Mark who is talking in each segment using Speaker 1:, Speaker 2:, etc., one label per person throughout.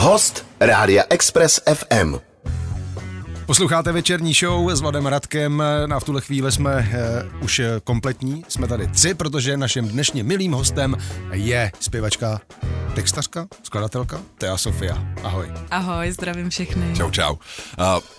Speaker 1: Host Rádia Express FM.
Speaker 2: Posloucháte večerní show s Vladem Radkem. Na v tuhle chvíli jsme uh, už kompletní. Jsme tady tři, protože naším dnešním milým hostem je zpěvačka, textařka, skladatelka Tea Sofia. Ahoj.
Speaker 3: Ahoj, zdravím všechny.
Speaker 4: Čau, čau. Uh,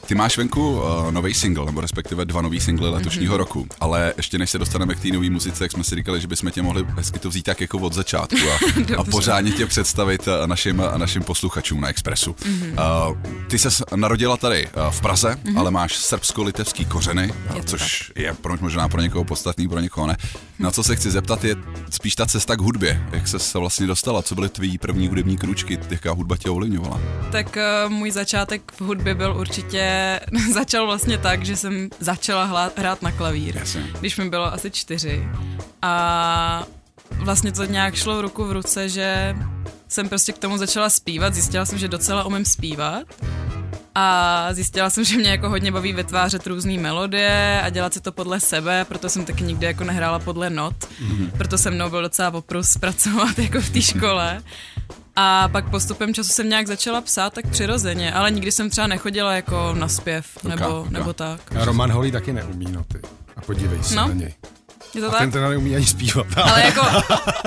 Speaker 4: ty máš venku uh, nový single, nebo respektive dva nový singly letošního mm-hmm. roku, ale ještě než se dostaneme k té nové muzice, jak jsme si říkali, že bychom tě mohli hezky to vzít tak jako od začátku a, a pořádně tě představit našim, našim posluchačům na Expressu. Mm-hmm. Uh, ty se narodila tady uh, v Praze, mm-hmm. ale máš srbsko-litevský kořeny, je což tak. je pro, možná pro někoho podstatný, pro někoho ne. Na co se chci zeptat je spíš ta cesta k hudbě. Jak se se vlastně dostala? Co byly tvý první hudební kručky? Jaká hudba tě ovlivňovala?
Speaker 3: Tak uh, můj začátek v hudbě byl určitě, začal vlastně tak, že jsem začala hrát, hrát na klavír,
Speaker 4: Jasně.
Speaker 3: když mi bylo asi čtyři. A vlastně to nějak šlo ruku v ruce, že jsem prostě k tomu začala zpívat, zjistila jsem, že docela umím zpívat a zjistila jsem, že mě jako hodně baví vytvářet různé melodie a dělat si to podle sebe, proto jsem taky nikdy jako nehrála podle not, mm-hmm. proto se mnou byl docela oprus pracovat jako v té škole. A pak postupem času jsem nějak začala psát tak přirozeně, ale nikdy jsem třeba nechodila jako na zpěv nebo, okay, okay. nebo tak.
Speaker 2: A Roman Holý taky neumí noty. A podívej se no. na něj.
Speaker 3: Je to
Speaker 2: a
Speaker 3: tak?
Speaker 2: ten teda neumí ani zpívat.
Speaker 3: Ale jako,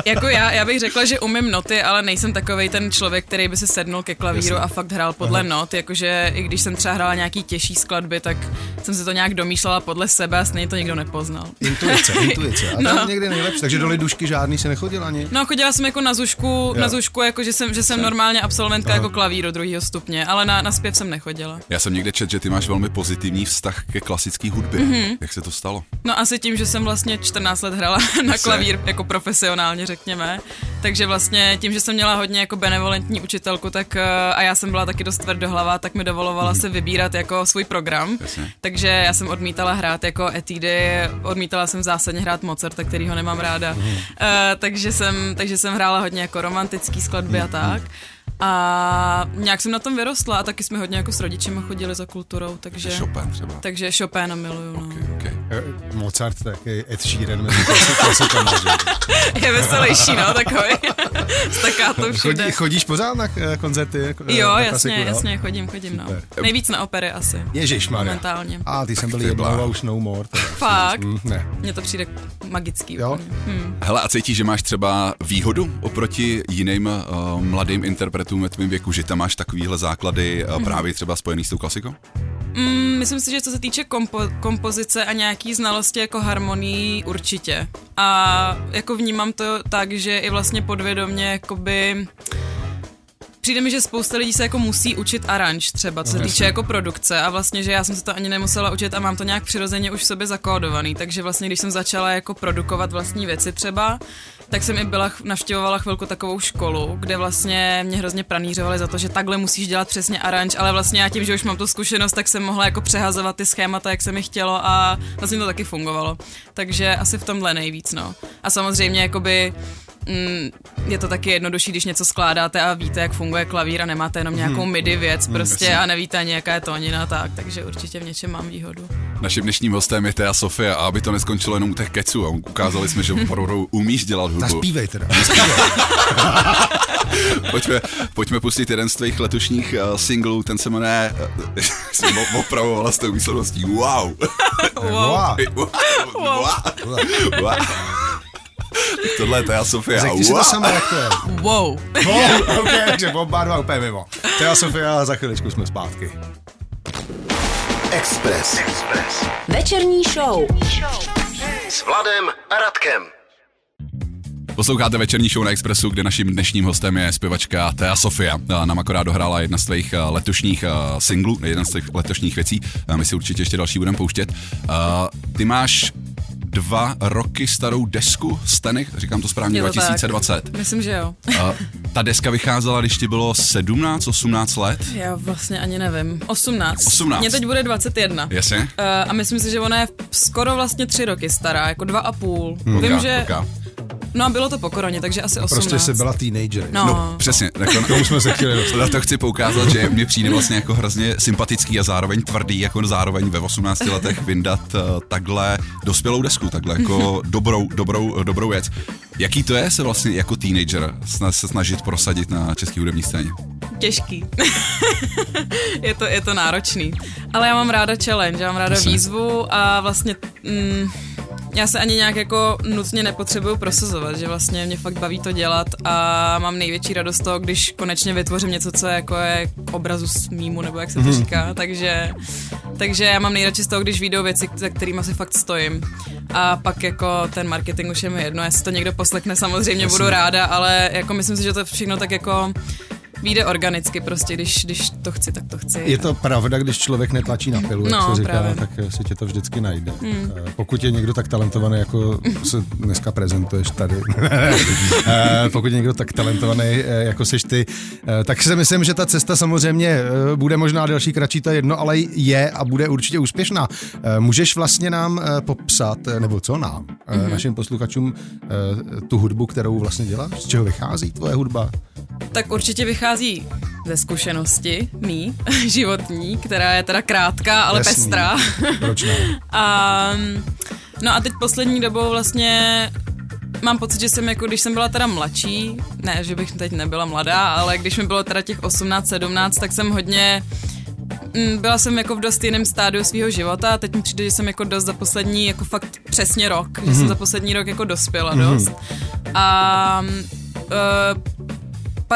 Speaker 3: jako já, já bych řekla, že umím noty, ale nejsem takový ten člověk, který by se sednul ke klavíru Jasně. a fakt hrál podle Aha. not. Jakože i když jsem třeba hrála nějaký těžší skladby, tak jsem si to nějak domýšlela podle sebe a stejně to nikdo nepoznal.
Speaker 2: Intuice, intuice. A no. někdy nejlepší. Takže do lidušky žádný se nechodila ani?
Speaker 3: No, chodila jsem jako na zušku, jo. na zušku jako že jsem, že jsem normálně absolventka Aha. jako klavíru druhého stupně, ale na, na zpěv jsem nechodila.
Speaker 4: Já jsem někde čet, že ty máš velmi pozitivní vztah ke klasické hudbě. Mm-hmm. Jak se to stalo?
Speaker 3: No asi tím, že jsem vlastně 14 let hrala na klavír jako profesionálně, řekněme. Takže vlastně tím, že jsem měla hodně jako benevolentní učitelku, tak eh, a já jsem byla taky dost tvrdohlava, tak mi dovolovala mm. se vybírat jako svůj program.
Speaker 4: Jasně.
Speaker 3: Takže já jsem odmítala hrát jako etidy, odmítala jsem zásadně hrát Mozarta, kterýho nemám ráda. Mm. Uh, takže, jsem, takže jsem hrála hodně jako romantický skladby mm. a tak. A nějak jsem na tom vyrostla a taky jsme hodně jako s rodičima chodili za kulturou, takže...
Speaker 4: Chopin třeba.
Speaker 3: Takže Chopina miluju, no.
Speaker 4: Okay, okay.
Speaker 2: Eh, Mozart taky Ed Sheeran mezi klasikama,
Speaker 3: Je veselější, no, takový. Staká to všude.
Speaker 2: Chodí, chodíš pořád na eh, koncerty? Jako,
Speaker 3: jo,
Speaker 2: na
Speaker 3: jasně,
Speaker 2: klasiku,
Speaker 3: jasně, chodím, chodím, no. Nejvíc na opery asi.
Speaker 2: Ježíš
Speaker 3: Momentálně.
Speaker 2: A ty jsem byl jednou a už no more. Teda.
Speaker 3: Fakt?
Speaker 2: Mm, ne.
Speaker 3: Mně to přijde magický.
Speaker 2: Jo?
Speaker 3: Hmm.
Speaker 4: Hele, a cítíš, že máš třeba výhodu oproti jiným uh, mladým interpretům ve tvém věku, že tam máš takovýhle základy uh, právě třeba spojený s tou klasikou?
Speaker 3: Mm, myslím si, že co se týče kompo- kompozice a nějaký znalosti jako harmonii určitě. A jako vnímám to tak, že i vlastně podvědomě jakoby přijde mi, že spousta lidí se jako musí učit aranž třeba, co se týče jako produkce a vlastně, že já jsem se to ani nemusela učit a mám to nějak přirozeně už v sobě zakódovaný, takže vlastně, když jsem začala jako produkovat vlastní věci třeba, tak jsem i byla, navštěvovala chvilku takovou školu, kde vlastně mě hrozně pranířovali za to, že takhle musíš dělat přesně aranž, ale vlastně já tím, že už mám tu zkušenost, tak jsem mohla jako přehazovat ty schémata, jak se mi chtělo a vlastně to taky fungovalo. Takže asi v tomhle nejvíc, no. A samozřejmě jakoby mm, je to taky jednodušší, když něco skládáte a víte, jak funguje klavír a nemáte jenom nějakou hmm. midi věc hmm, prostě hmm. a nevíte ani, jaká je tónina, tak, takže určitě v něčem mám výhodu.
Speaker 4: Naším dnešním hostem je Tea Sofia a aby to neskončilo jenom u těch keců a ukázali jsme, že opravdu umíš dělat hudbu.
Speaker 2: Zaspívej teda.
Speaker 4: pojďme, pojďme pustit jeden z tvých letošních uh, singlů, ten se jmenuje, uh, jsem opravovala s tou výsledností, wow.
Speaker 3: wow.
Speaker 2: wow.
Speaker 4: wow. wow. wow. wow. Tohle je Tea Sofia.
Speaker 2: Řekni si to sama, jak to je.
Speaker 3: Wow.
Speaker 2: wow. ok, takže oba dva úplně mimo. Tea Sofia a za chviličku jsme zpátky.
Speaker 1: Express. Express.
Speaker 5: Večerní show.
Speaker 1: S Vladem a Radkem.
Speaker 4: Posloucháte večerní show na Expressu, kde naším dnešním hostem je zpěvačka Tea Sofia. Nám akorát dohrála jedna z tvých letošních singlů, jedna z těch letošních věcí. My si určitě ještě další budeme pouštět. Ty máš dva roky starou desku Steny, říkám to správně,
Speaker 3: to
Speaker 4: 2020.
Speaker 3: Tak. Myslím, že jo.
Speaker 4: A ta deska vycházela, když ti bylo 17, 18 let?
Speaker 3: Já vlastně ani nevím. 18.
Speaker 4: 18.
Speaker 3: Mně teď bude 21.
Speaker 4: Jasně. Uh,
Speaker 3: a myslím si, že ona je skoro vlastně tři roky stará, jako dva a půl.
Speaker 4: Hmm.
Speaker 3: Vím,
Speaker 4: okay,
Speaker 3: že
Speaker 4: okay.
Speaker 3: No a bylo to po koroně, takže asi 18.
Speaker 2: Prostě jsi byla teenager.
Speaker 3: No,
Speaker 4: no přesně. Jako,
Speaker 2: k tomu jsme se chtěli dostat.
Speaker 4: Na to chci poukázat, že mě přijde vlastně jako hrozně sympatický a zároveň tvrdý, jako zároveň ve 18 letech vyndat uh, takhle dospělou desku, takhle jako dobrou, dobrou, dobrou věc. Jaký to je se vlastně jako teenager se snažit prosadit na české hudební scéně?
Speaker 3: těžký. je, to, je to náročný. Ale já mám ráda challenge, já mám ráda
Speaker 2: Jasně.
Speaker 3: výzvu a vlastně mm, já se ani nějak jako nutně nepotřebuju prosazovat, že vlastně mě fakt baví to dělat a mám největší radost toho, když konečně vytvořím něco, co je jako je k obrazu s mýmu, nebo jak se to říká, takže, takže já mám nejradši z toho, když vyjdou věci, za kterými si fakt stojím. A pak jako ten marketing už je mi jedno, jestli to někdo poslechne, samozřejmě budu ráda, ale jako myslím si, že to všechno tak jako vyjde organicky prostě, když, když to chci, tak to chci.
Speaker 2: Je to pravda, když člověk netlačí na pilu, jak
Speaker 3: No,
Speaker 2: se říká,
Speaker 3: právě.
Speaker 2: tak si tě to vždycky najde. Hmm. Pokud je někdo tak talentovaný, jako se dneska prezentuješ tady, Eh, pokud je někdo tak talentovaný, eh, jako seš ty, eh, tak si myslím, že ta cesta samozřejmě eh, bude možná delší, kratší, to je jedno, ale je a bude určitě úspěšná. Eh, Můžeš vlastně nám eh, popsat, eh, nebo co nám, mm-hmm. našim posluchačům, eh, tu hudbu, kterou vlastně děláš? Z čeho vychází tvoje hudba?
Speaker 3: Tak určitě vychází ze zkušenosti mý životní, která je teda krátká, ale
Speaker 2: Jasný.
Speaker 3: pestrá.
Speaker 2: Proč ne?
Speaker 3: A, no a teď poslední dobou vlastně mám pocit, že jsem jako, když jsem byla teda mladší, ne, že bych teď nebyla mladá, ale když mi bylo teda těch 18, 17, tak jsem hodně mm, byla jsem jako v dost jiném stádiu svého života a teď mi přijde, že jsem jako dost za poslední, jako fakt přesně rok, mm-hmm. že jsem za poslední rok jako dospěla mm-hmm. dost. A uh,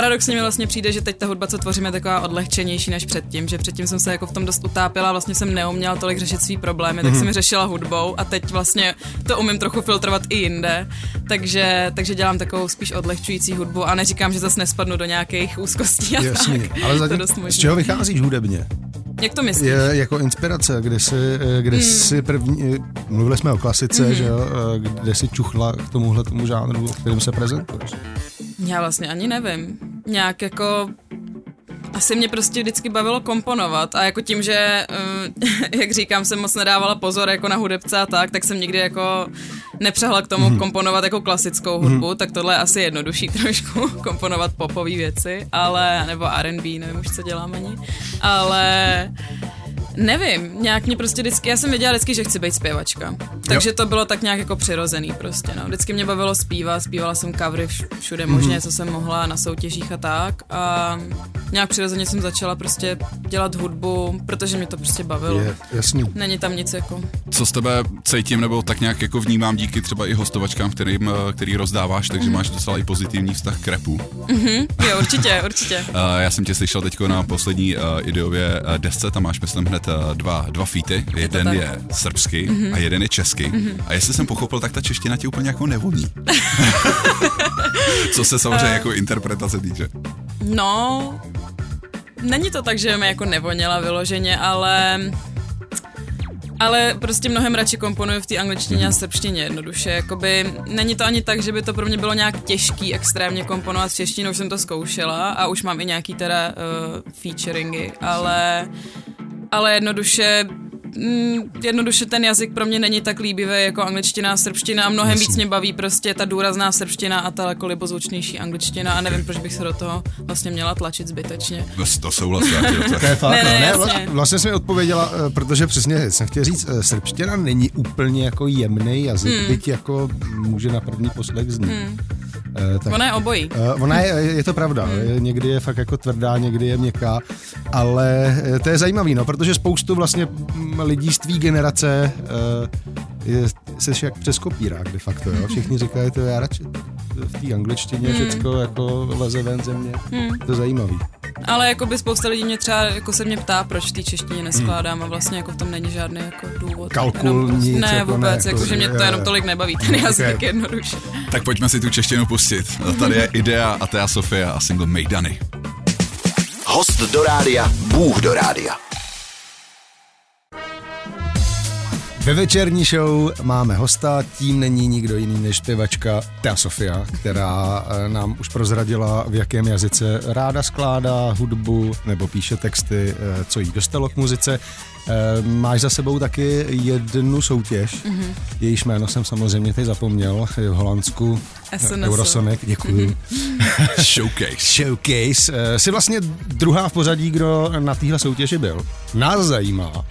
Speaker 3: paradoxně mi vlastně přijde, že teď ta hudba, co tvořím, je taková odlehčenější než předtím, že předtím jsem se jako v tom dost utápila, vlastně jsem neuměla tolik řešit svý problémy, tak jsem je řešila hudbou a teď vlastně to umím trochu filtrovat i jinde, takže, takže dělám takovou spíš odlehčující hudbu a neříkám, že zase nespadnu do nějakých úzkostí a
Speaker 2: Jasně,
Speaker 3: tak.
Speaker 2: ale
Speaker 3: to
Speaker 2: zatím,
Speaker 3: dost
Speaker 2: z
Speaker 3: možný.
Speaker 2: čeho vycházíš hudebně?
Speaker 3: Jak to myslíš?
Speaker 2: Je jako inspirace, kde jsi, kde
Speaker 3: Hmm.
Speaker 2: jsi první, mluvili jsme o klasice, že jo, kde jsi čuchla k tomuhle tomu žánru, o kterém se prezentuješ.
Speaker 3: Já vlastně ani nevím. Nějak jako asi mě prostě vždycky bavilo komponovat a jako tím, že, eh, jak říkám, jsem moc nedávala pozor jako na hudebce a tak, tak jsem nikdy jako nepřehla k tomu mm. komponovat jako klasickou hudbu, mm. tak tohle je asi jednodušší trošku komponovat popové věci, ale, nebo R&B, nevím už, co dělám ani, ale Nevím, nějak mě prostě vždycky, já jsem věděla vždycky, že chci být zpěvačka. Takže to bylo tak nějak jako přirozený prostě, no. Vždycky mě bavilo zpívat, zpívala jsem covery vš- všude možně, co jsem mohla na soutěžích a tak. A nějak přirozeně jsem začala prostě dělat hudbu, protože mě to prostě bavilo.
Speaker 2: Je jasný.
Speaker 3: Není tam nic jako...
Speaker 4: Co z tebe cítím, nebo tak nějak jako vnímám díky třeba i hostovačkám, kterým, eh, který rozdáváš, takže máš docela i pozitivní vztah k repu.
Speaker 3: Jo, určitě, určitě.
Speaker 4: Uh, já jsem tě slyšel teď na poslední uh, ideově desce, tam máš myslím hned dva, dva featy, jeden je srbský mm-hmm. a jeden je český. Mm-hmm. A jestli jsem pochopil, tak ta čeština tě úplně jako nevoní. Co se samozřejmě jako interpretace týče.
Speaker 3: No, není to tak, že mi jako nevoněla vyloženě, ale ale prostě mnohem radši komponuju v té angličtině a srbštině jednoduše. Jakoby není to ani tak, že by to pro mě bylo nějak těžký extrémně komponovat s češtinou, už jsem to zkoušela a už mám i nějaký teda uh, featuringy, ale, ale jednoduše mm, jednoduše ten jazyk pro mě není tak líbivý jako angličtina a srbština a mnohem víc mě baví prostě ta důrazná srbština a ta jako libozvučnější angličtina a nevím, proč bych se do toho vlastně měla tlačit zbytečně.
Speaker 4: No, to souhlasím.
Speaker 2: To je fakt,
Speaker 3: Ne,
Speaker 2: ne,
Speaker 3: ne,
Speaker 2: ne,
Speaker 3: jasně.
Speaker 2: vla- vlastně jsi mi odpověděla, eh, protože přesně jsem chtěl říct, eh, srbština není úplně jako jemný jazyk, hmm. byť jako může na první poslech znít. Hmm. Tak,
Speaker 3: Ona je obojí.
Speaker 2: Uh, ona je, je to pravda, hmm. někdy je fakt jako tvrdá, někdy je měkká, ale eh, to je zajímavý, no, protože spoustu vlastně mm, lidí z tvý generace je, seš jak přes kopírák de facto, jo? všichni říkají, to já radši v té angličtině
Speaker 3: Hmm.
Speaker 2: všecko jako leze ven ze mě, to je zajímavý.
Speaker 3: Ale jako by spousta lidí mě třeba jako se mě ptá, proč té češtině neskládám a vlastně jako v tom není žádný jako důvod.
Speaker 2: Kalkul,
Speaker 3: Jenom prostě-
Speaker 2: nic,
Speaker 3: ne,
Speaker 2: jako
Speaker 3: vůbec,
Speaker 2: ne,
Speaker 3: jako, že mě to jenom tolik nebaví, ten jazyk
Speaker 2: Ok.
Speaker 3: jednoduše.
Speaker 4: tak pojďme si tu češtinu pustit. Tady je Idea a Tea Sofia a single Mejdany.
Speaker 1: Host do rádia, Bůh do rádia.
Speaker 2: Ve večerní show máme hosta, tím není nikdo jiný než zpěvačka Tea Sofia, která eh, nám už prozradila, v jakém jazyce ráda skládá hudbu nebo píše texty, eh, co jí dostalo k muzice. Eh, Máš za sebou taky jednu soutěž, mm-hmm. jejíž jméno jsem samozřejmě teď zapomněl, je v Holandsku.
Speaker 3: SNS.
Speaker 2: Eurosonic, děkuji.
Speaker 4: Showcase.
Speaker 2: Showcase. Eh, Jsi vlastně druhá v pořadí, kdo na téhle soutěži byl. Nás zajímá,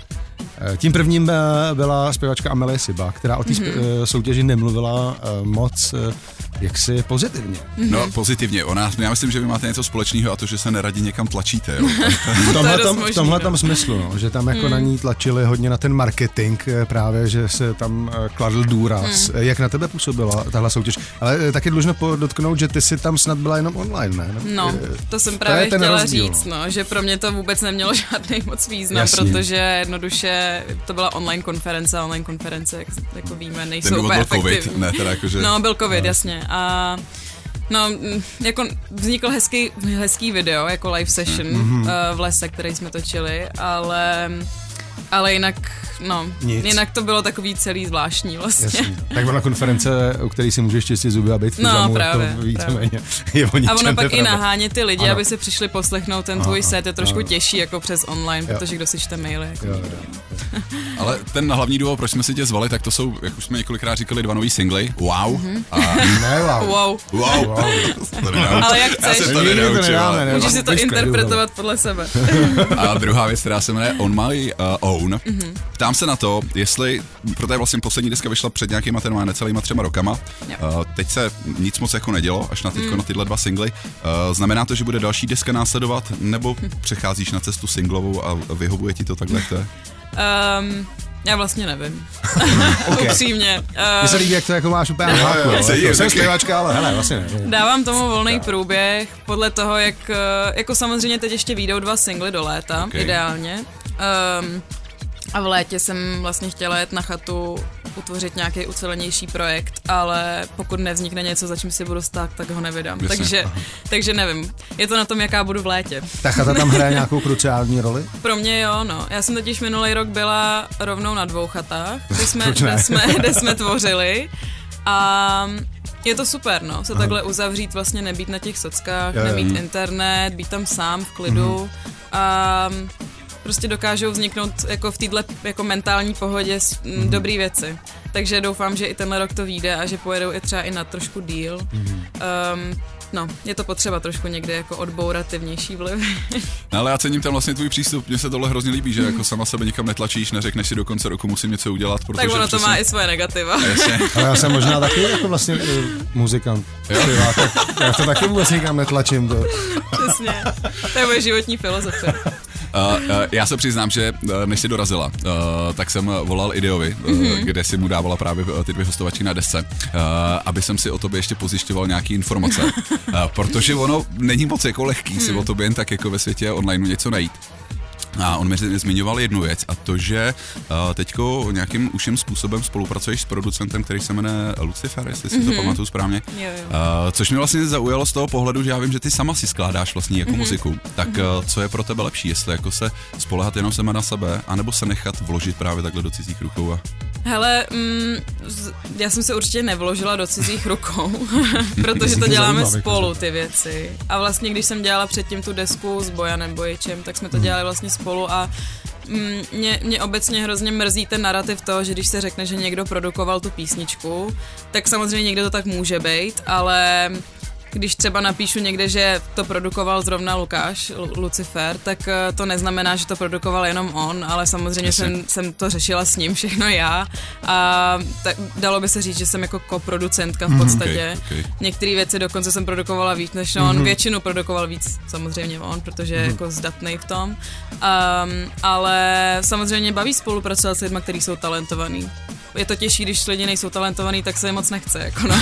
Speaker 2: tím prvním eh, byla zpěvačka Amelie Siba, která o té mm-hmm. soutěži nemluvila eh, moc. eh, jaksi pozitivně.
Speaker 4: No, pozitivně. Ona, já myslím, že vy máte něco společného a to, že se neradi někam tlačíte. Jo.
Speaker 2: V tomhle, tom, v tomhle
Speaker 3: no.
Speaker 2: tom smyslu, no, že tam jako
Speaker 3: Hmm.
Speaker 2: na ní tlačili hodně na ten marketing eh, právě, že se tam eh, kladl důraz.
Speaker 3: Hmm.
Speaker 2: Jak na tebe působila tahle soutěž? Ale eh, taky dlužno podotknout, že ty si tam snad byla jenom online, ne?
Speaker 3: No,
Speaker 2: Eh,
Speaker 3: to jsem právě
Speaker 2: ten
Speaker 3: chtěla
Speaker 2: rozdíl,
Speaker 3: říct, no, že pro mě to vůbec nemělo žádný moc význam,
Speaker 2: Jasně.
Speaker 3: protože jednoduše to byla online konference a online konference, jak jako víme, nejsou
Speaker 4: Ten
Speaker 3: úplně
Speaker 4: byl covid,
Speaker 3: efektivní.
Speaker 4: ne teda jako, že...
Speaker 3: No, byl covid, jasně. A No, jako vznikl hezký, hezký video, jako live session
Speaker 2: Mhm.
Speaker 3: mm-hmm. v lese, který jsme točili, ale, ale jinak, no,
Speaker 2: Nic.
Speaker 3: jinak to bylo takový celý zvláštní vlastně.
Speaker 2: Jasně. Tak byla konference, u které si můžeš čistit zuby a být v
Speaker 3: No,
Speaker 2: pyžamu,
Speaker 3: právě,
Speaker 2: to víceméně je o
Speaker 3: A
Speaker 2: ničem,
Speaker 3: ono
Speaker 2: to je
Speaker 3: pak i nahánět ty lidi,
Speaker 2: Ano.
Speaker 3: aby se přišli poslechnout ten
Speaker 2: Ano,
Speaker 3: tvůj set, je trošku
Speaker 2: ano.
Speaker 3: těžší jako přes online,
Speaker 2: Jo.
Speaker 3: protože kdo si čte maily. Jako
Speaker 2: Jo, jo.
Speaker 4: Ale ten hlavní důvod, proč jsme si tě zvali, tak to jsou, jak už jsme několikrát říkali, dva nový singly. Wow.
Speaker 3: Mhm.
Speaker 4: A
Speaker 2: Ne, wow.
Speaker 3: Wow.
Speaker 4: wow.
Speaker 2: Wow.
Speaker 3: Ale jak
Speaker 4: Já
Speaker 3: chceš.
Speaker 4: se to nenaučil.
Speaker 2: nedáme,
Speaker 4: ale-?
Speaker 3: Můžeš si to interpretovat podle sebe.
Speaker 4: A druhá věc, která se jmenuje On My uh, Own.
Speaker 3: Mhm.
Speaker 4: Mm-hmm. Ptám se na to, jestli, protože vlastně poslední deska vyšla před nějakýma tenma necelýma třema rokama, uh, teď se nic moc jako nedělo, až na teďko
Speaker 3: Mm.
Speaker 4: na tyhle dva singly. Uh, znamená to, že bude další deska následovat, nebo přecházíš na cestu singlovou a vyhovuje ti to takhle, jak to je?
Speaker 3: Um, já vlastně nevím.
Speaker 2: Ok.
Speaker 3: Upřímně.
Speaker 2: Mně se
Speaker 3: Uh,
Speaker 2: líbí, jak to jako máš úplně na háku. Jsem zpěvačka, ale hele, vlastně ne.
Speaker 3: dávám tomu volný průběh podle toho, jak, eh, jako samozřejmě teď ještě výjdou dva singly do léta,
Speaker 4: Ok.
Speaker 3: ideálně. Um, a v létě jsem vlastně chtěla jet na chatu, utvořit nějaký ucelenější projekt, ale pokud nevznikne něco, za čím si budu stát, tak ho nevydám.
Speaker 4: Jasně.
Speaker 3: Takže, takže nevím. Je to na tom, jaká budu v létě.
Speaker 2: Ta chata tam hraje nějakou kruciální roli?
Speaker 3: Pro mě jo, no. Já jsem totiž minulý rok byla rovnou na dvou chatách, kde jsme, kde jsme, kde jsme tvořili. A je to super, no, se takhle uzavřít, vlastně nebýt na těch sockách,
Speaker 2: Jo, jo.
Speaker 3: nemít internet, být tam sám v klidu a prostě dokážou vzniknout jako v této jako mentální pohodě s, mm, dobrý věci. Takže doufám, že i tenhle rok to vyjde a že pojedou i třeba i na trošku díl. Um, no, je to potřeba trošku někde jako odbourat ty vnější vlivy.
Speaker 4: No, ale já cením tam vlastně tvůj přístup, mně se tohle hrozně líbí, že jako sama sebe nikam netlačíš, neřekneš si do konce roku musím něco udělat, protože
Speaker 3: tak ono to
Speaker 4: přesně-
Speaker 3: má i svoje negativa.
Speaker 4: Jasně.
Speaker 2: Ale já jsem možná taky jako vlastně uh, muzikant. Jo? Já, tak, já to taky vůbec nikam netlačím. To.
Speaker 3: Přesně. To je moje životní filozofie.
Speaker 4: Uh, uh, já se přiznám, že uh, než jsi dorazila, tak jsem volal Ideovi, mm-hmm. kde si mu dávala právě ty dvě hostovačky na desce, aby jsem si o tobě ještě pozjišťoval nějaké informace. Protože ono není moc jako lehký si o tobě jen tak jako ve světě online něco najít. A on mi zmiňoval jednu věc a to, že uh, teďko nějakým uším způsobem spolupracuješ s producentem, který se jmenuje Lucifer, jestli si mm-hmm. to pamatuju správně.
Speaker 3: Jo, jo.
Speaker 4: Uh, což mě vlastně zaujalo z toho pohledu, že já vím, že ty sama si skládáš vlastně jako mm-hmm. muziku. Tak uh, co je pro tebe lepší, jestli jako se spolehat jenom sama na sebe, anebo se nechat vložit právě takhle do cizích rukou a
Speaker 3: Hele, mm, já jsem se určitě nevložila do cizích rukou, protože to děláme spolu ty věci. A vlastně, když jsem dělala předtím tu desku s Bojanem Bojičem, tak jsme to dělali vlastně spolu a mm, mě, mě obecně hrozně mrzí ten narrativ toho, že když se řekne, že někdo produkoval tu písničku, tak samozřejmě někdo to tak může být, ale když třeba napíšu někde, že to produkoval zrovna Lukáš, Lu- Lucifer, tak eh, to neznamená, že to produkoval jenom on, ale samozřejmě
Speaker 4: Jasně.
Speaker 3: jsem, jsem to řešila s ním všechno já a tak dalo by se říct, že jsem jako koproducentka v podstatě.
Speaker 4: Mhm, ok, ok.
Speaker 3: Některé věci dokonce jsem produkovala víc než on, většinu produkoval víc samozřejmě on, protože je jako zdatný v tom. Um, ale samozřejmě baví spolupracovat s lidmi, kteří jsou talentovaní. Je to těžší, když lidi nejsou talentovaní, tak se jim moc nechce. Jako no.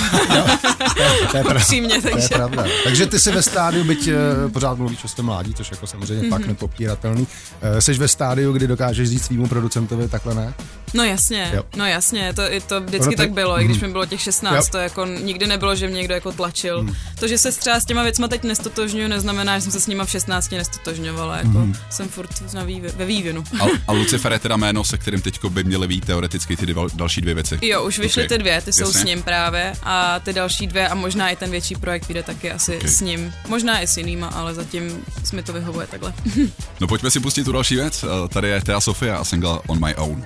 Speaker 2: To je, pravda.
Speaker 3: Upřímně,
Speaker 2: to je
Speaker 3: takže.
Speaker 2: pravda. Takže ty jsi ve stádiu, byť eh, pořád mluvíš o svém mládí, což jako samozřejmě mm-hmm.
Speaker 3: Mhm.
Speaker 2: fakt nepopíratelný. Eh, Jsi ve stádiu, kdy dokážeš říct svýmu producentovi takhle ne?
Speaker 3: No jasně,
Speaker 2: Jo.
Speaker 3: no jasně, to, to vždycky
Speaker 2: Ono
Speaker 3: tak bylo, i když mi bylo těch 16,
Speaker 2: Jo.
Speaker 3: to jako nikdy nebylo, že mě někdo jako tlačil. To, že se třeba s těma věcma teď nestotožňuju, neznamená, že jsem se s nima v 16 nestotožňovala, jako jsem furt na vývi, ve vývinu.
Speaker 4: A, a Lucifer je teda jméno, se kterým teďko by měly být teoreticky ty dval, další dvě věci.
Speaker 3: Jo, už vyšly
Speaker 4: Ok,
Speaker 3: ty dvě, ty jsou
Speaker 4: jasně.
Speaker 3: s ním právě a ty další dvě a možná i ten větší projekt vyjde taky asi
Speaker 4: Ok.
Speaker 3: s ním. Možná i s jinýma, ale zatím mi to vyhovuje takhle.
Speaker 4: No pojďme si pustit tu další věc. Uh, Tady je Thea Sofia a single On My Own.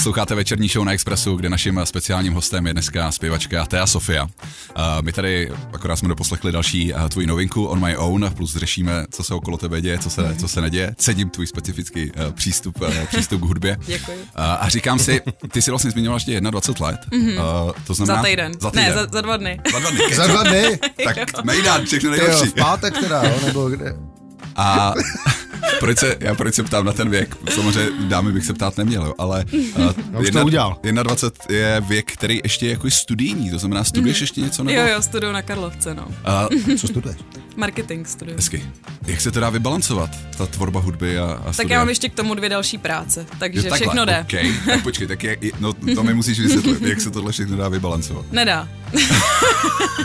Speaker 4: Posloucháte večerní show na Expressu, kde naším speciálním hostem je dneska zpěvačka Thea Sofia. Uh, my tady akorát jsme doposlechli další uh, tvoji novinku On My Own, plus řešíme, co se okolo tebe děje, co se, co se neděje. Cením tvůj specifický uh, přístup, přístup k hudbě.
Speaker 3: Děkuji.
Speaker 4: A říkám si, ty jsi vlastně zmiňovala, že je 21 let. Mm-hmm. To znamená,
Speaker 3: Za týden.
Speaker 4: Za týden.
Speaker 3: Ne, za, za dva dny.
Speaker 4: za dva dny.
Speaker 2: Za dva dny?
Speaker 4: tak Mejdan, všechno
Speaker 2: Ty jo,
Speaker 4: nejlepší.
Speaker 2: v pátek teda, jo, nebo kde?
Speaker 4: A proč se, já proč se ptám na ten věk? Samozřejmě dámy bych se ptát neměl, jo, ale uh,
Speaker 2: už to udělal.
Speaker 4: 21 je věk, který ještě je jako studijní, to znamená, studuješ mm. ještě něco nebo?
Speaker 3: Jo, jo, studuju na Karlovce, no.
Speaker 4: Uh,
Speaker 2: Co studuješ?
Speaker 3: Marketing studuju.
Speaker 4: hezky. Jak se to dá vybalancovat, ta tvorba hudby a, a
Speaker 3: Tak
Speaker 4: studia?
Speaker 3: já mám ještě k tomu dvě další práce, takže
Speaker 4: Jo, takhle,
Speaker 3: všechno jde.
Speaker 4: Okay. Tak počkej, tak je, no, to mi musíš vysvětlit, jak se tohle všechno dá vybalancovat.
Speaker 3: Nedá.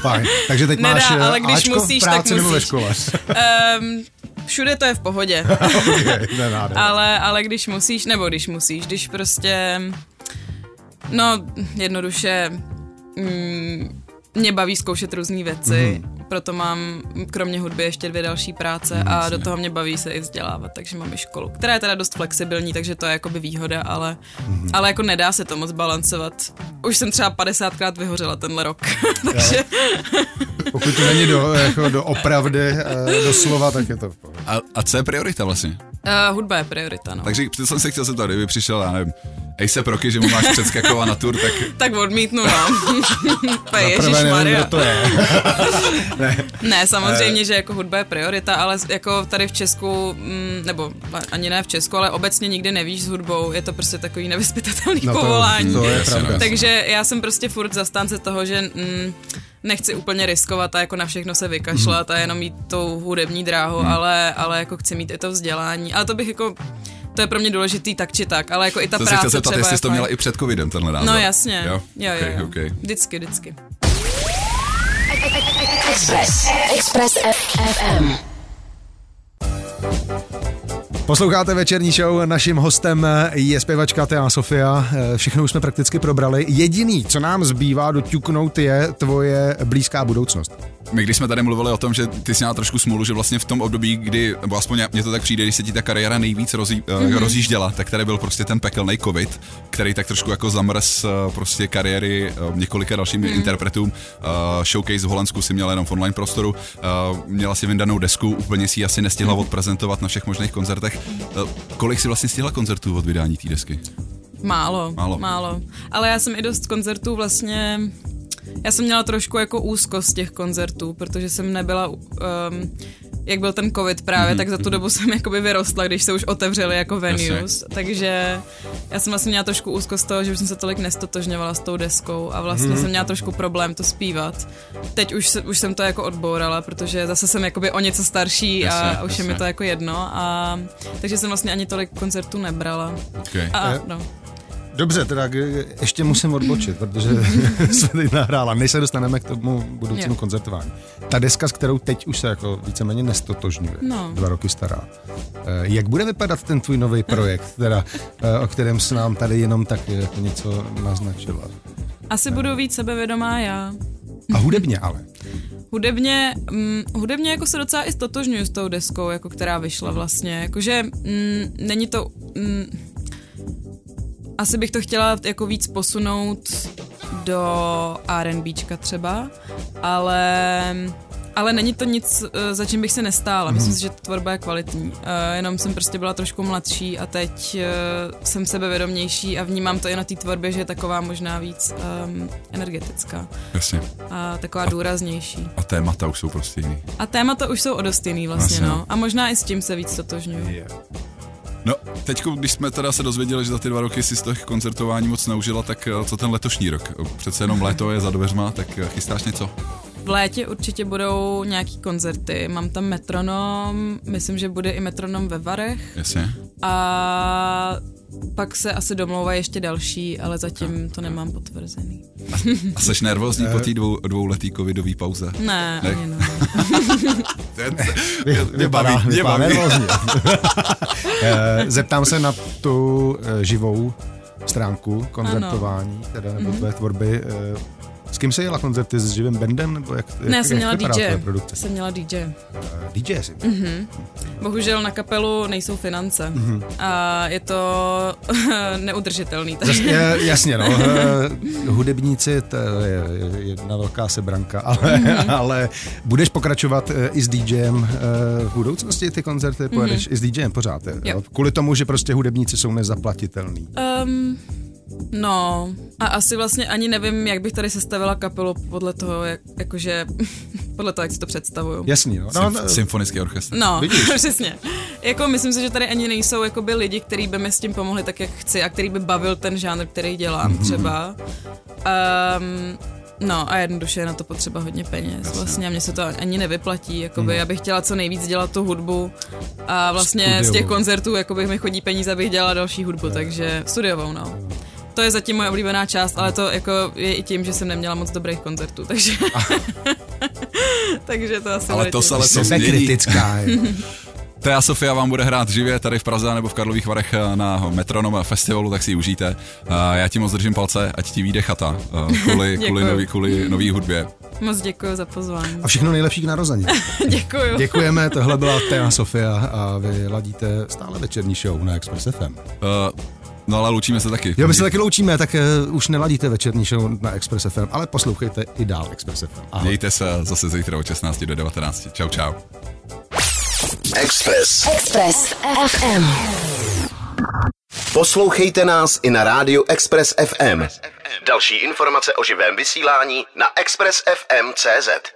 Speaker 2: Fajn. Takže teď
Speaker 3: Nedá,
Speaker 2: máš eh,
Speaker 3: ale když
Speaker 2: Ačko
Speaker 3: musíš,
Speaker 2: v práci
Speaker 3: tak
Speaker 2: nebo ve
Speaker 3: musíš.
Speaker 2: škole.
Speaker 3: Um, všude to je v pohodě.
Speaker 2: okay,
Speaker 3: ale, ale když musíš, nebo když musíš, když prostě, no jednoduše, mm, mě baví zkoušet různé věci, mm. Proto mám kromě hudby ještě dvě další práce a do toho mě baví se i vzdělávat, takže mám i školu, která je teda dost flexibilní, takže to je jakoby výhoda, ale, mm. ale jako nedá se to moc balancovat. Už jsem třeba 50krát vyhořela tenhle rok, takže
Speaker 2: Pokud to není do, jako do opravdy, eh, do slova, tak je to v pohodě.
Speaker 4: A, a co je priorita vlastně?
Speaker 3: uh, hudba je priorita, no.
Speaker 4: Takže přece jsem se chtěl zeptat, kdyby přišel, já nevím, Ace Proky, že mu máš předskakovat na tur, tak
Speaker 3: Tak odmítnu, no. Ježišmarja.
Speaker 2: to je. Ne.
Speaker 3: Ne, samozřejmě, že jako hudba je priorita, ale jako tady v Česku, mm, nebo ani ne v Česku, ale obecně nikdy nevíš s hudbou, je to prostě takový nevyspytatelný
Speaker 2: No to-
Speaker 3: povolání.
Speaker 2: to je pravda.
Speaker 4: no.
Speaker 3: Takže já jsem prostě furt zastánce toho, že mm, nechci úplně riskovat a jako na všechno se vykašlat a jenom mít tou hudební dráhu,
Speaker 2: Hmm.
Speaker 3: ale, ale jako chci mít i to vzdělání. Ale to bych jako, to je pro mě důležitý tak či tak, ale jako i ta
Speaker 4: to se
Speaker 3: práce
Speaker 4: chtěl zeptat,
Speaker 3: třeba
Speaker 4: jestli jsi to měla i před covidem, tenhle názor.
Speaker 3: No jasně,
Speaker 4: Jo,
Speaker 3: jo, jo,
Speaker 4: okay,
Speaker 3: jo.
Speaker 4: okay.
Speaker 3: Vždycky, vždycky.
Speaker 5: Express. Express FM.
Speaker 2: Posloucháte večerní show, naším hostem je zpěvačka Tea Sofia. Eh, Všechno už jsme prakticky probrali. Jediný, co nám zbývá doťuknout, je tvoje blízká budoucnost.
Speaker 4: My když jsme tady mluvili o tom, že ty jsi měla trošku smůlu, že vlastně v tom období, kdy, nebo aspoň mně to tak přijde, když se ti ta kariéra nejvíc rozjí, mm-hmm. rozjížděla, tak tady byl prostě ten pekelný covid, který tak trošku jako zamrz eh, prostě kariéry několika dalším mm. interpretům. Uh, showcase v Holandsku si měla jenom v online prostoru, uh, měla si vyndanou desku, úplně si ji asi nestihla odprezentovat na všech možných koncertech. Uh, kolik si vlastně stihla koncertů od vydání té desky?
Speaker 3: Málo,
Speaker 4: Málo.
Speaker 3: málo, málo. Ale já jsem i dost koncertů vlastně... Já jsem měla trošku jako úzkost těch koncertů, protože jsem nebyla... Um, jak byl ten covid právě, mm-hmm. tak za tu dobu jsem jakoby vyrostla, když se už otevřely jako venues.
Speaker 4: Jasně.
Speaker 3: Takže já jsem vlastně měla trošku úzkost z toho, že už jsem se tolik nestotožňovala s tou deskou a vlastně mm-hmm. jsem měla trošku problém to zpívat. Teď už, se, už jsem to jako odbourala, protože zase jsem jakoby o něco starší
Speaker 4: Jasně,
Speaker 3: a už je
Speaker 4: jasně.
Speaker 3: mi to jako jedno. A, takže jsem vlastně ani tolik koncertů nebrala.
Speaker 4: Okay.
Speaker 3: A,
Speaker 2: Eh,
Speaker 3: no.
Speaker 2: Dobře, teda ještě musím odbočit, protože jsme teď nahrála, než se dostaneme k tomu budoucímu koncertování. Ta deska, s kterou teď už se jako víceméně nestotožňuje,
Speaker 3: No.
Speaker 2: dva roky stará. Eh, Jak bude vypadat ten tvůj nový projekt, teda, eh, o kterém se nám tady jenom tak jako něco naznačila?
Speaker 3: Asi budu víc sebevědomá já.
Speaker 2: A hudebně ale.
Speaker 3: Hudebně, mm, hudebně jako se docela i stotožňuju s tou deskou, jako která vyšla vlastně. Jakože mm, není to... Mm, asi bych to chtěla jako víc posunout do R&Bčka třeba, ale ale není to nic, eh, za čím bych se nestála. Myslím si, že ta tvorba je kvalitní. Eh, Jenom jsem prostě byla trošku mladší a teď eh, jsem sebevědomější a vnímám to i na té tvorbě, že je taková možná víc um, energetická
Speaker 4: Jasně.
Speaker 3: a taková důraznější.
Speaker 4: A témata už jsou prostě jiný.
Speaker 3: A témata už jsou o dost jiný vlastně,
Speaker 4: Asi,
Speaker 3: no.
Speaker 4: no.
Speaker 3: A možná i s tím se víc totožňuju.
Speaker 4: No, teď, když jsme teda se dozvěděli, že za ty dva roky si z těch koncertování moc neužila, tak eh, co ten letošní rok? Přece jenom léto je za dveřma, tak eh, chystáš něco?
Speaker 3: V létě určitě budou nějaký koncerty. Mám tam metronom, myslím, že bude i metronom ve Varech.
Speaker 4: Jasně.
Speaker 3: A pak se asi domlouvají ještě další, ale zatím to nemám potvrzený.
Speaker 4: A jsi nervózní po té dvou, dvouletý covidový pauze?
Speaker 3: Ne,
Speaker 4: Ne.
Speaker 3: ani ne.
Speaker 2: Vypadá,
Speaker 4: baví, mě
Speaker 2: vypadá
Speaker 4: baví.
Speaker 2: nervózně. Eh, Zeptám se na tu eh, živou stránku koncertování, teda nebo tvé tvorby. Eh, S kým se jela koncerty? S živým bandem? Nebo jak,
Speaker 3: Ne,
Speaker 2: jak,
Speaker 3: jsem měla DJ.
Speaker 2: produkce?
Speaker 3: Jsem měla DJ.
Speaker 2: DJ si.
Speaker 3: Mhm. Bohužel na kapelu nejsou finance.
Speaker 2: Mhm.
Speaker 3: A je to neudržitelný.
Speaker 2: Zas, je, jasně, no. eh, Hudebníci, to je je jedna velká sebranka, ale,
Speaker 3: Mhm.
Speaker 2: ale budeš pokračovat eh, i s DJem eh, v budoucnosti ty koncerty, pojedeš i s DJem pořád. Jo. Kvůli tomu, že prostě hudebníci jsou nezaplatitelní.
Speaker 3: Um, no, a asi vlastně ani nevím, jak bych tady sestavila kapelu podle toho, jak, jakože, podle toho, jak si to představuju.
Speaker 2: Jasný, no. no,
Speaker 4: Symf-
Speaker 2: no
Speaker 4: Symfonický orchestr.
Speaker 3: No,
Speaker 2: Vidíš?
Speaker 3: přesně. Jako myslím si, že tady ani nejsou jakoby lidi, kteří by mi s tím pomohli tak, jak chci a který by bavil ten žánr, který dělám
Speaker 2: Mhm.
Speaker 3: třeba. Um, no a jednoduše je na to potřeba hodně peněz vlastně a mně se to ani nevyplatí, jakoby
Speaker 2: Mhm.
Speaker 3: já bych chtěla co nejvíc dělat tu hudbu a vlastně z těch
Speaker 2: Studiovou.
Speaker 3: koncertů jakoby mi chodí peníze, abych dělala další hudbu, takže studiovou, no. To je zatím moje oblíbená část, ale to jako je i tím, že jsem neměla moc dobrých koncertů, takže... takže to asi
Speaker 4: Ale to se ale to změní.
Speaker 2: kritická.
Speaker 4: Thea Sofia vám bude hrát živě tady v Praze nebo v Karlových Varech eh, na Metronom festivalu, tak si ji užijte. A Já ti moc držím palce, ať ti vyjde chata eh, kvůli, kvůli, nový, kvůli nový hudbě.
Speaker 3: Moc děkuji za pozvání.
Speaker 2: A všechno nejlepší k narozeně.
Speaker 3: Děkuji.
Speaker 2: Děkujeme, tohle byla Thea Sofia a vy ladíte stále večerní show na Express FM.
Speaker 4: Uh, no ale loučíme se taky.
Speaker 2: Jo, my se taky loučíme, tak uh, už neladíte večerní show na Express FM, ale poslouchejte i dál Express FM. Ahoj.
Speaker 4: Mějte se zase zítra od 16 do 19. Čau, čau.
Speaker 1: Express.
Speaker 5: Express FM.
Speaker 1: Poslouchejte nás i na rádiu Express FM. Další informace o živém vysílání na expressfm.cz.